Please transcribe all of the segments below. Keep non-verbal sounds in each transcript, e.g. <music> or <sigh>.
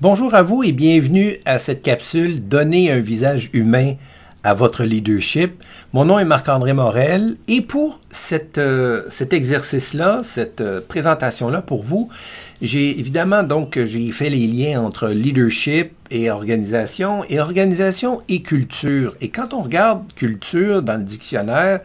Bonjour à vous et bienvenue à cette capsule Donner un visage humain à votre leadership. Mon nom est Marc-André Morel et pour cette, euh, cet exercice-là, cette euh, présentation-là pour vous, j'ai évidemment donc j'ai fait les liens entre leadership et organisation et organisation et culture. Et quand on regarde culture dans le dictionnaire,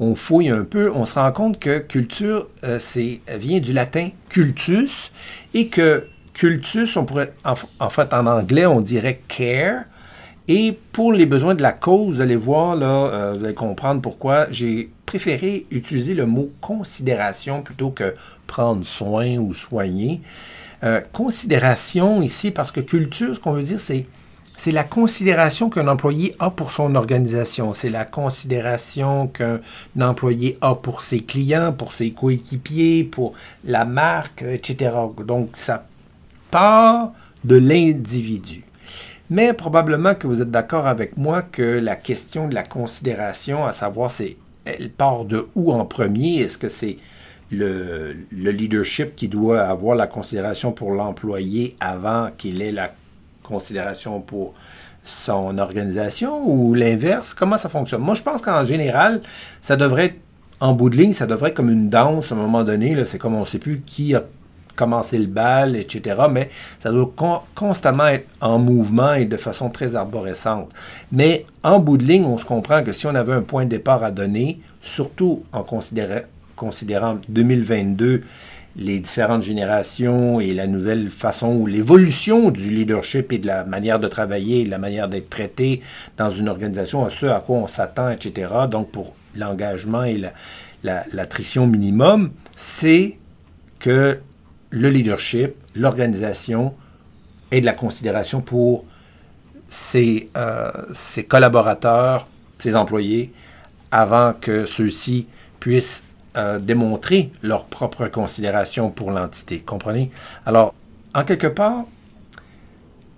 on fouille un peu, on se rend compte que culture euh, c'est vient du latin cultus et que cultus, on pourrait en, fait en anglais on dirait care et pour les besoins de la cause, vous allez voir, là, euh, vous allez comprendre pourquoi j'ai préféré utiliser le mot considération plutôt que prendre soin ou soigner. Euh, considération ici, parce que culture, ce qu'on veut dire, c'est c'est la considération qu'un employé a pour son organisation, c'est la considération qu'un employé a pour ses clients, pour ses coéquipiers, pour la marque, etc. Donc, ça part de l'individu. Mais probablement que vous êtes d'accord avec moi que la question de la considération, à savoir, c'est elle part de où en premier? Est-ce que c'est le, leadership qui doit avoir la considération pour l'employé avant qu'il ait la considération pour son organisation ou l'inverse? Comment ça fonctionne? Moi, je pense qu'en général, ça devrait être en bout de ligne, ça devrait être comme une danse à un moment donné. C'est comme on ne sait plus qui a commencer le bal, etc. Mais ça doit constamment être en mouvement et de façon très arborescente. Mais en bout de ligne, on se comprend que si on avait un point de départ à donner, surtout en considérant, considérant 2022, les différentes générations et la nouvelle façon ou l'évolution du leadership et de la manière de travailler, de la manière d'être traité dans une organisation, à ce à quoi on s'attend, etc. Donc pour l'engagement et l'attrition la, minimum, c'est que le leadership, l'organisation et de la considération pour ses, euh, collaborateurs, ses employés, avant que ceux-ci puissent euh, démontrer leur propre considération pour l'entité. Comprenez? Alors, en quelque part,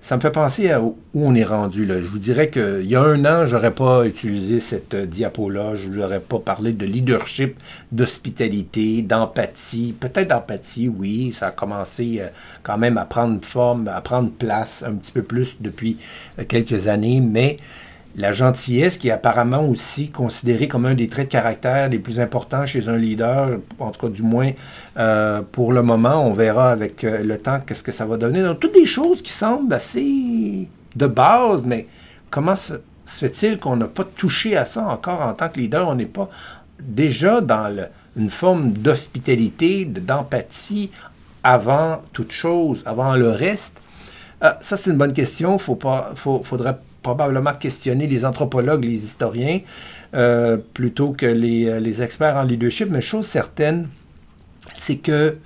ça me fait penser à où on est rendu. Là. Je vous dirais qu'il y a un an, j'aurais pas utilisé cette euh, diapo-là. Je n'aurais pas parlé de leadership, d'hospitalité, d'empathie. Peut-être d'empathie, oui. Ça a commencé euh, quand même à prendre forme, à prendre place un petit peu plus depuis euh, quelques années. Mais la gentillesse, qui est apparemment aussi considérée comme un des traits de caractère les plus importants chez un leader, en tout cas du moins euh, pour le moment, on verra avec euh, le temps qu'est-ce que ça va donner. Donc, toutes des choses qui semblent assez de base, mais comment se, fait-il qu'on n'a pas touché à ça encore en tant que leader? On n'est pas déjà dans une forme d'hospitalité, d'empathie avant toute chose, avant le reste? Euh, ça, c'est une bonne question. Il faut faudrait probablement questionner les anthropologues, les historiens, euh, plutôt que euh, les, experts en leadership. Mais chose certaine, c'est que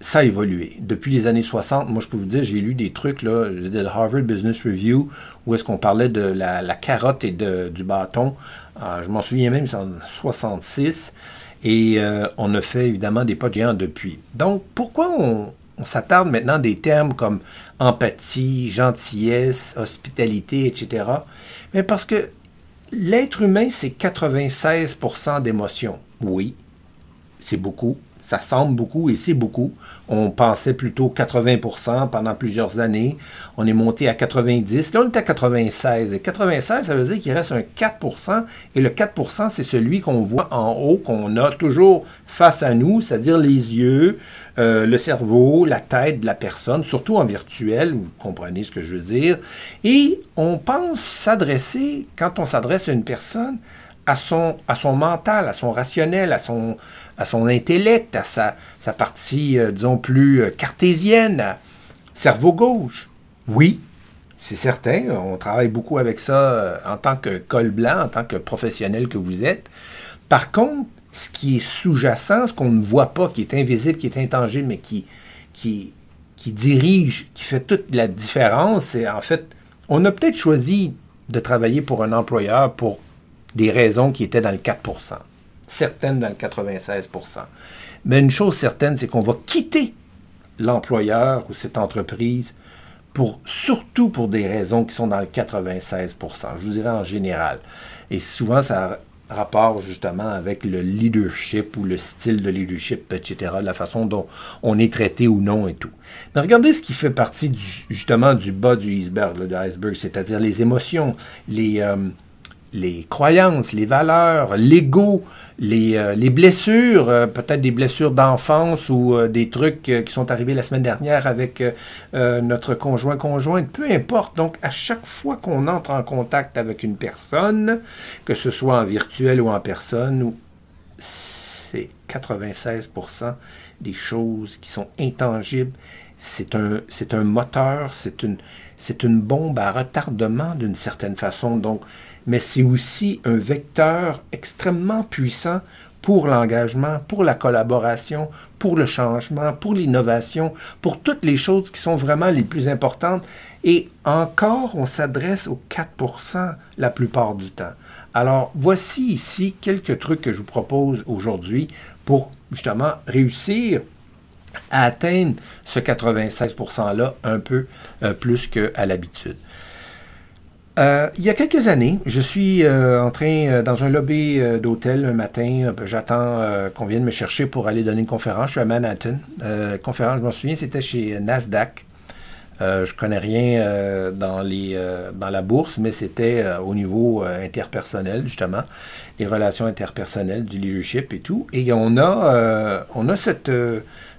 ça a évolué. Depuis les années 60, moi je peux vous dire, j'ai lu des trucs, là, de Harvard Business Review, où est-ce qu'on parlait de la, carotte et de, du bâton. Euh, je m'en souviens même, c'est en 66. Et on a fait évidemment des pas de géants depuis. Donc, pourquoi on, on s'attarde maintenant des termes comme empathie, gentillesse, hospitalité, etc. Mais parce que l'être humain, c'est 96% d'émotions. Oui, c'est beaucoup ça semble beaucoup et c'est beaucoup. On pensait plutôt 80% pendant plusieurs années. On est monté à 90. Là, on est à 96. Et 96, ça veut dire qu'il reste un 4% Et le 4% c'est celui qu'on voit en haut, qu'on a toujours face à nous, c'est-à-dire les yeux, euh, le cerveau, la tête de la personne, surtout en virtuel, vous comprenez ce que je veux dire. Et on pense s'adresser, quand on s'adresse à une personne, à son, à son mental, à son rationnel, à son, à son intellect, à sa, sa partie, euh, disons, plus euh, cartésienne, cerveau gauche. Oui, c'est certain, on travaille beaucoup avec ça euh, en tant que col blanc, en tant que professionnel que vous êtes. Par contre, ce qui est sous-jacent, ce qu'on ne voit pas, qui est invisible, qui est intangible, mais qui, qui, qui dirige, qui fait toute la différence, c'est en fait, on a peut-être choisi de travailler pour un employeur pour des raisons qui étaient dans le 4 certaines dans le 96% Mais une chose certaine, c'est qu'on va quitter l'employeur ou cette entreprise pour, surtout pour des raisons qui sont dans le 96% je vous dirais en général. Et souvent, ça, rapport justement avec le leadership ou le style de leadership, etc., la façon dont on est traité ou non et tout. Mais regardez ce qui fait partie justement du bas du iceberg, de l'iceberg, c'est-à-dire les émotions, les, euh, les croyances, les valeurs, l'ego, les, euh, les, blessures, euh, peut-être des blessures d'enfance ou euh, des trucs qui sont arrivés la semaine dernière avec notre conjoint conjointe, peu importe. Donc, à chaque fois qu'on entre en contact avec une personne, que ce soit en virtuel ou en personne, c'est 96% des choses qui sont intangibles. C'est un, c'est un moteur, c'est une, c'est une bombe à retardement d'une certaine façon. Donc, mais c'est aussi un vecteur extrêmement puissant pour l'engagement, pour la collaboration, pour le changement, pour l'innovation, pour toutes les choses qui sont vraiment les plus importantes. Et encore, on s'adresse aux 4% la plupart du temps. Alors, voici ici quelques trucs que je vous propose aujourd'hui pour justement réussir à atteindre ce 96 %-là un peu euh, plus qu'à l'habitude. Euh, il y a quelques années, je suis euh, en train, euh, dans un lobby d'hôtel un matin, j'attends qu'on vienne me chercher pour aller donner une conférence. Je suis à Manhattan. conférence, je me souviens, c'était chez Nasdaq. Je connais rien dans, les, dans la bourse, mais c'était au niveau interpersonnel, justement, les relations interpersonnelles, du leadership et tout. Et on a, on a cette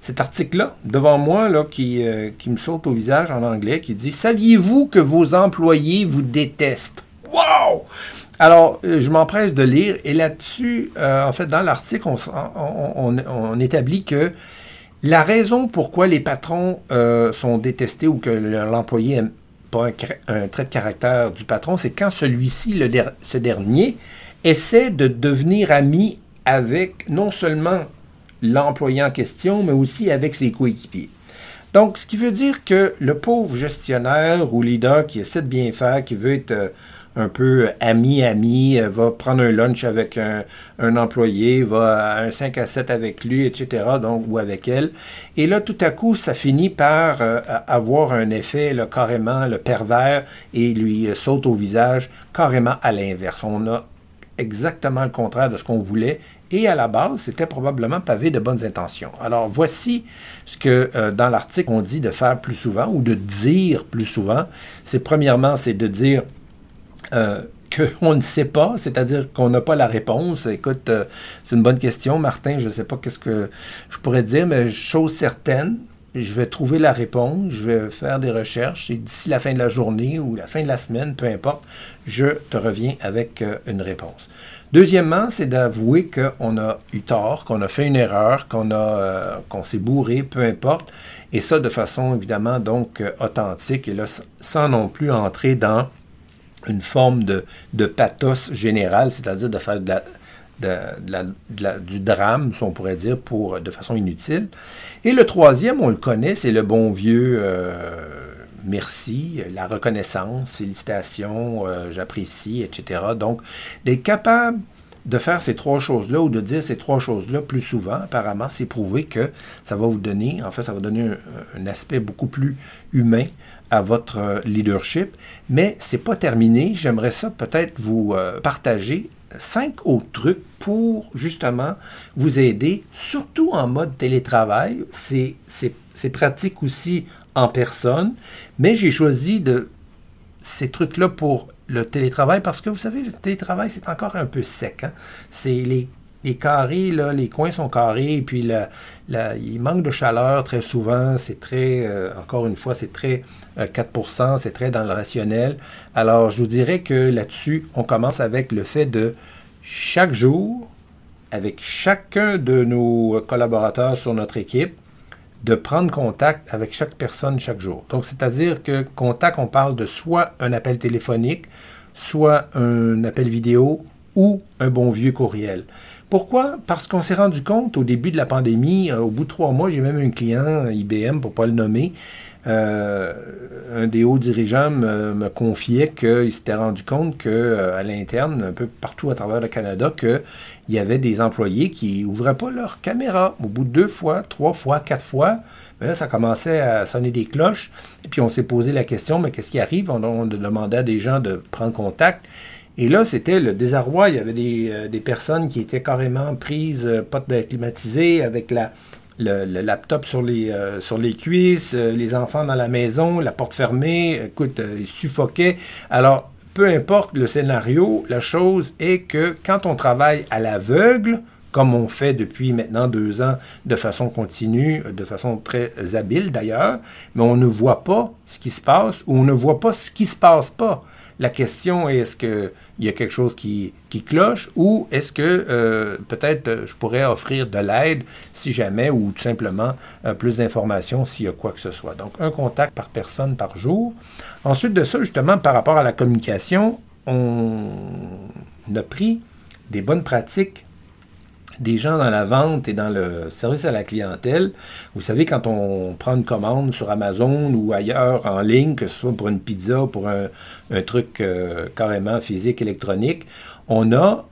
cet article-là devant moi là, qui, euh, qui me saute au visage en anglais, qui dit Saviez-vous que vos employés vous détestent? Wow! Alors, euh, je m'empresse de lire et là-dessus, euh, en fait, dans l'article, on, on, établit que la raison pourquoi les patrons sont détestés ou que l'employé n'aime pas un, trait de caractère du patron, c'est quand celui-ci, ce dernier, essaie de devenir ami avec non seulement l'employé en question, mais aussi avec ses coéquipiers. Donc, ce qui veut dire que le pauvre gestionnaire ou leader qui essaie de bien faire, qui veut être euh, un peu ami-ami, euh, va prendre un lunch avec un, employé, va à un 5 à 7 avec lui, etc., donc, ou avec elle. Et là, tout à coup, ça finit par euh, avoir un effet là, carrément le pervers et lui saute au visage carrément à l'inverse. On a exactement le contraire de ce qu'on voulait et à la base, c'était probablement pavé de bonnes intentions. Alors voici ce que euh, dans l'article on dit de faire plus souvent ou de dire plus souvent. C'est premièrement, c'est de dire euh, qu'on ne sait pas, c'est-à-dire qu'on n'a pas la réponse. Écoute, euh, c'est une bonne question, Martin. Je ne sais pas qu'est-ce que je pourrais dire, mais chose certaine, je vais trouver la réponse, je vais faire des recherches et d'ici la fin de la journée ou la fin de la semaine, peu importe, je te reviens avec une réponse. Deuxièmement, c'est d'avouer qu'on a eu tort, qu'on a fait une erreur, qu'on a euh, qu'on s'est bourré, peu importe, et ça de façon évidemment donc euh, authentique et là sans non plus entrer dans une forme de, de pathos général, c'est-à-dire de faire de la, du drame, si on pourrait dire, pour, de façon inutile. Et le troisième, on le connaît, c'est le bon vieux euh, merci, la reconnaissance, félicitations, euh, j'apprécie, etc. Donc, d'être capable de faire ces trois choses-là ou de dire ces trois choses-là plus souvent, apparemment, c'est prouvé que ça va vous donner, en fait, ça va donner un, aspect beaucoup plus humain à votre euh, leadership. Mais c'est pas terminé. J'aimerais ça peut-être vous euh, partager cinq autres trucs pour justement vous aider, surtout en mode télétravail. C'est pratique aussi en personne, mais j'ai choisi de ces trucs-là pour le télétravail parce que vous savez, le télétravail, c'est encore un peu sec. Hein. C'est les, les, carrés, là, les coins sont carrés, puis il manque de chaleur très souvent. C'est très, euh, encore une fois, c'est très 4%, euh, c'est très dans le rationnel. Alors, je vous dirais que là-dessus, on commence avec le fait de chaque jour, avec chacun de nos collaborateurs sur notre équipe, de prendre contact avec chaque personne chaque jour. Donc, c'est-à-dire que contact, on parle de soit un appel téléphonique, soit un appel vidéo ou un bon vieux courriel. Pourquoi? Parce qu'on s'est rendu compte au début de la pandémie, euh, au bout de trois mois, j'ai même un client, IBM, pour ne pas le nommer, euh, un des hauts dirigeants me, confiait qu'il s'était rendu compte qu'à euh, l'interne, un peu partout à travers le Canada, qu'il y avait des employés qui n'ouvraient pas leur caméra. Au bout de deux fois, trois fois, quatre fois, ben là, ça commençait à sonner des cloches. Et puis on s'est posé la question, mais qu'est-ce qui arrive? On, on demandait à des gens de prendre contact. Et là, c'était le désarroi. Il y avait des, des personnes qui étaient carrément prises, pas climatisées, avec la, le, laptop sur les, sur les cuisses, les enfants dans la maison, la porte fermée. Écoute, ils suffoquaient. Alors, peu importe le scénario, la chose est que quand on travaille à l'aveugle, comme on fait depuis maintenant deux ans de façon continue, de façon très habile d'ailleurs, mais on ne voit pas ce qui se passe ou on ne voit pas ce qui se passe pas. La question est est-ce qu'il y a quelque chose qui, cloche ou est-ce que euh, peut-être euh, je pourrais offrir de l'aide si jamais ou tout simplement euh, plus d'informations s'il y a quoi que ce soit. Donc un contact par personne par jour. Ensuite de ça, justement, par rapport à la communication, on a pris des bonnes pratiques des gens dans la vente et dans le service à la clientèle. Vous savez, quand on prend une commande sur Amazon ou ailleurs en ligne, que ce soit pour une pizza ou pour un, truc euh, carrément physique, électronique, on a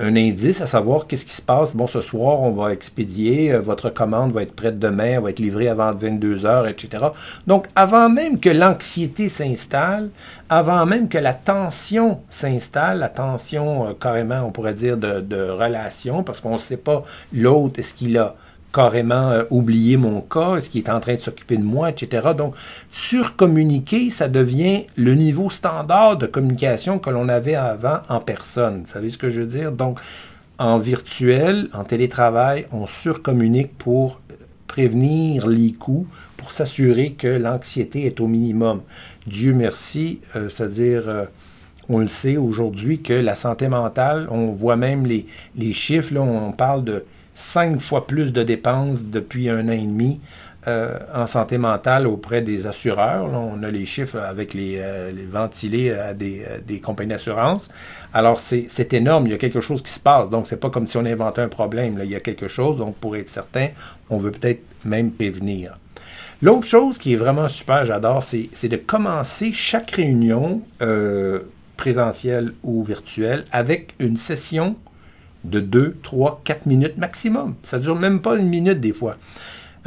un indice à savoir qu'est-ce qui se passe. Bon, ce soir, on va expédier, euh, votre commande va être prête demain, elle va être livrée avant 22 heures, etc. Donc, avant même que l'anxiété s'installe, avant même que la tension s'installe, la tension euh, carrément, on pourrait dire, de, de relation, parce qu'on ne sait pas l'autre, est-ce qu'il a carrément euh, oublier mon cas, est-ce qu'il est en train de s'occuper de moi, etc. Donc, surcommuniquer, ça devient le niveau standard de communication que l'on avait avant en personne. Vous savez ce que je veux dire? Donc, en virtuel, en télétravail, on surcommunique pour prévenir les coups, pour s'assurer que l'anxiété est au minimum. Dieu merci, euh, c'est-à-dire... Euh, on le sait aujourd'hui que la santé mentale, on voit même les, les chiffres, là, on parle de cinq fois plus de dépenses depuis un an et demi euh, en santé mentale auprès des assureurs. on a les chiffres avec les, euh, ventilés des, des compagnies d'assurance. Alors, c'est énorme. Il y a quelque chose qui se passe. Donc, c'est pas comme si on inventait un problème. Il y a quelque chose. Donc, pour être certain, on veut peut-être même prévenir. L'autre chose qui est vraiment super, j'adore, c'est de commencer chaque réunion euh, présentielle ou virtuelle avec une session de 2, 3, 4 minutes maximum. Ça dure même pas une minute des fois.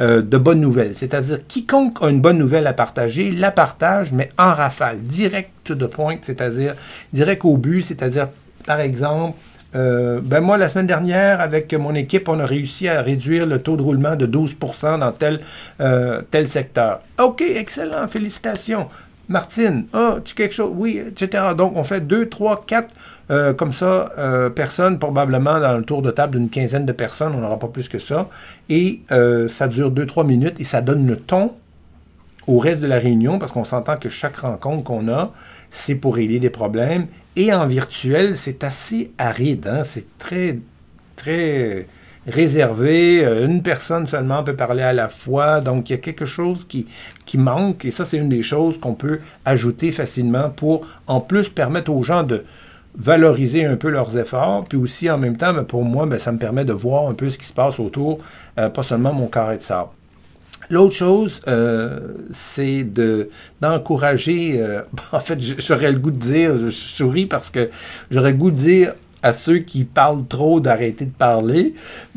Euh, de bonnes nouvelles. C'est-à-dire, quiconque a une bonne nouvelle à partager, la partage, mais en rafale, direct de point, c'est-à-dire direct au but, c'est-à-dire, par exemple, euh, ben moi, la semaine dernière, avec mon équipe, on a réussi à réduire le taux de roulement de 12% dans tel, euh, tel secteur. OK, excellent, félicitations. Martine, ah, tu quelque chose? Oui, etc. Donc, on fait 2, 3, 4 euh, comme ça, euh, personne, probablement dans le tour de table d'une quinzaine de personnes, on n'aura pas plus que ça. Et euh, ça dure 2-3 minutes et ça donne le ton au reste de la réunion parce qu'on s'entend que chaque rencontre qu'on a, c'est pour régler des problèmes. Et en virtuel, c'est assez aride. Hein? C'est très, très réservé. Une personne seulement peut parler à la fois. Donc, il y a quelque chose qui, qui manque. Et ça, c'est une des choses qu'on peut ajouter facilement pour, en plus, permettre aux gens de valoriser un peu leurs efforts, puis aussi en même temps, ben, pour moi, ben, ça me permet de voir un peu ce qui se passe autour, euh, pas seulement mon carré de sable. L'autre chose, euh, c'est de d'encourager. Euh, <laughs> en fait, j'aurais le goût de dire, je souris parce que j'aurais le goût de dire à ceux qui parlent trop d'arrêter de parler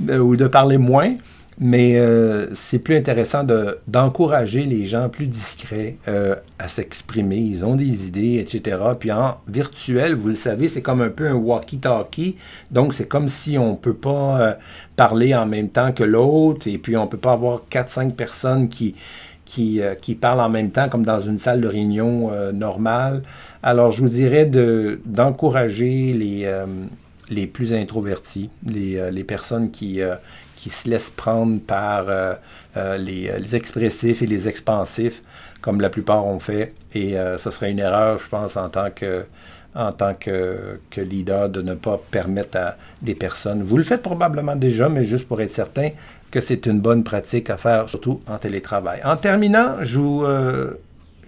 ou de parler moins. Mais euh, c'est plus intéressant d'encourager les gens plus discrets euh, à s'exprimer. Ils ont des idées, etc. Puis en virtuel, vous le savez, c'est comme un peu un walkie-talkie. Donc, c'est comme si on ne peut pas euh, parler en même temps que l'autre. Et puis, on ne peut pas avoir 4-5 personnes qui, qui, qui, parlent en même temps, comme dans une salle de réunion normale. Alors, je vous dirais d'encourager les, les plus introvertis, les, les personnes qui qui se laissent prendre par euh, euh, euh, les, expressifs et les expansifs, comme la plupart ont fait. Et ce serait une erreur, je pense, en tant que en tant que, leader, de ne pas permettre à des personnes, vous le faites probablement déjà, mais juste pour être certain que c'est une bonne pratique à faire, surtout en télétravail. En terminant, je vous,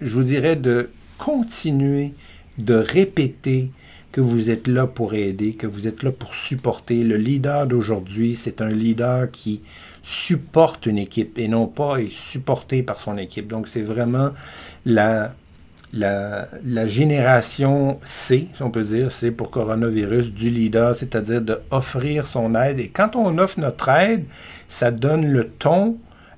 je vous dirais de continuer de répéter que vous êtes là pour aider, que vous êtes là pour supporter. Le leader d'aujourd'hui, c'est un leader qui supporte une équipe et non pas est supporté par son équipe. Donc c'est vraiment la, la, la, génération C, si on peut dire, c'est pour coronavirus du leader, c'est-à-dire d'offrir son aide. Et quand on offre notre aide, ça donne le ton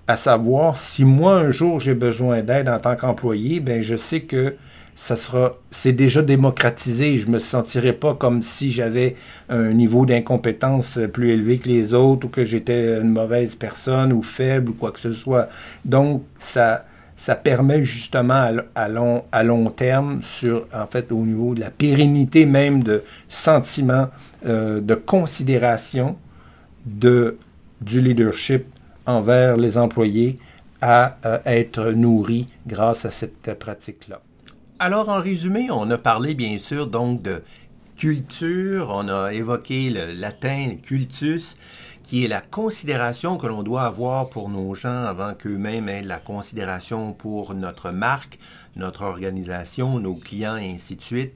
à savoir si moi un jour j'ai besoin d'aide en tant qu'employé, ben je sais que ça sera, c'est déjà démocratisé. Je me sentirai pas comme si j'avais un niveau d'incompétence plus élevé que les autres ou que j'étais une mauvaise personne ou faible ou quoi que ce soit. Donc, ça, ça permet justement à, long, à long terme, sur, en fait, au niveau de la pérennité même de sentiments, euh, de considération de, du leadership envers les employés à euh, être nourri grâce à cette pratique-là. Alors, en résumé, on a parlé bien sûr donc de culture, on a évoqué le latin cultus, qui est la considération que l'on doit avoir pour nos gens avant qu'eux-mêmes aient la considération pour notre marque, notre organisation, nos clients et ainsi de suite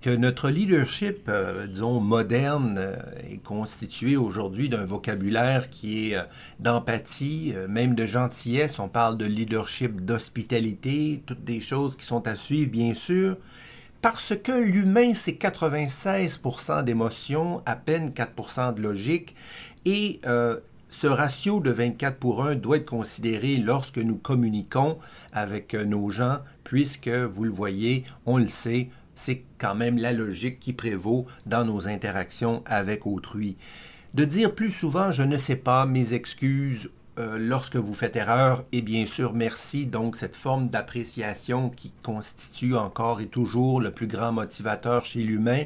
que notre leadership, euh, disons, moderne euh, est constitué aujourd'hui d'un vocabulaire qui est euh, d'empathie, même de gentillesse. On parle de leadership, d'hospitalité, toutes des choses qui sont à suivre, bien sûr, parce que l'humain, c'est 96% d'émotion, à peine 4% de logique, et ce ratio de 24 pour 1 doit être considéré lorsque nous communiquons avec nos gens, puisque, vous le voyez, on le sait, c'est quand même la logique qui prévaut dans nos interactions avec autrui. De dire plus souvent je ne sais pas, mes excuses euh, lorsque vous faites erreur et bien sûr merci, donc cette forme d'appréciation qui constitue encore et toujours le plus grand motivateur chez l'humain,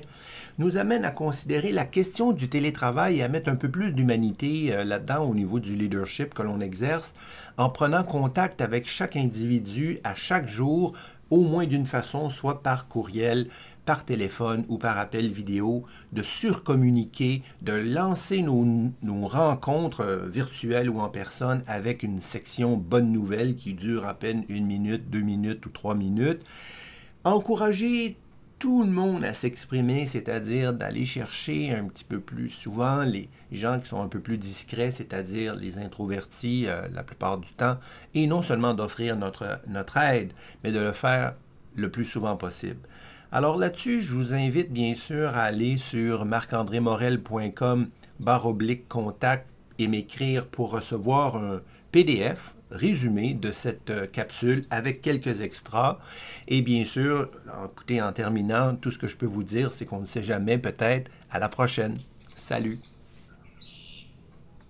nous amène à considérer la question du télétravail et à mettre un peu plus d'humanité euh, là-dedans au niveau du leadership que l'on exerce en prenant contact avec chaque individu à chaque jour au moins d'une façon, soit par courriel, par téléphone ou par appel vidéo, de surcommuniquer, de lancer nos, rencontres euh, virtuelles ou en personne avec une section bonne nouvelle qui dure à peine une minute, deux minutes ou trois minutes. Encourager tout le monde à s'exprimer, c'est-à-dire d'aller chercher un petit peu plus souvent les gens qui sont un peu plus discrets, c'est-à-dire les introvertis euh, la plupart du temps, et non seulement d'offrir notre, notre aide, mais de le faire le plus souvent possible. Alors là-dessus, je vous invite bien sûr à aller sur marc-andré-morel.com barre oblique contact et m'écrire pour recevoir un PDF résumé de cette euh, capsule avec quelques extras. Et bien sûr, écoutez, en terminant, tout ce que je peux vous dire, c'est qu'on ne sait jamais, peut-être, à la prochaine. Salut!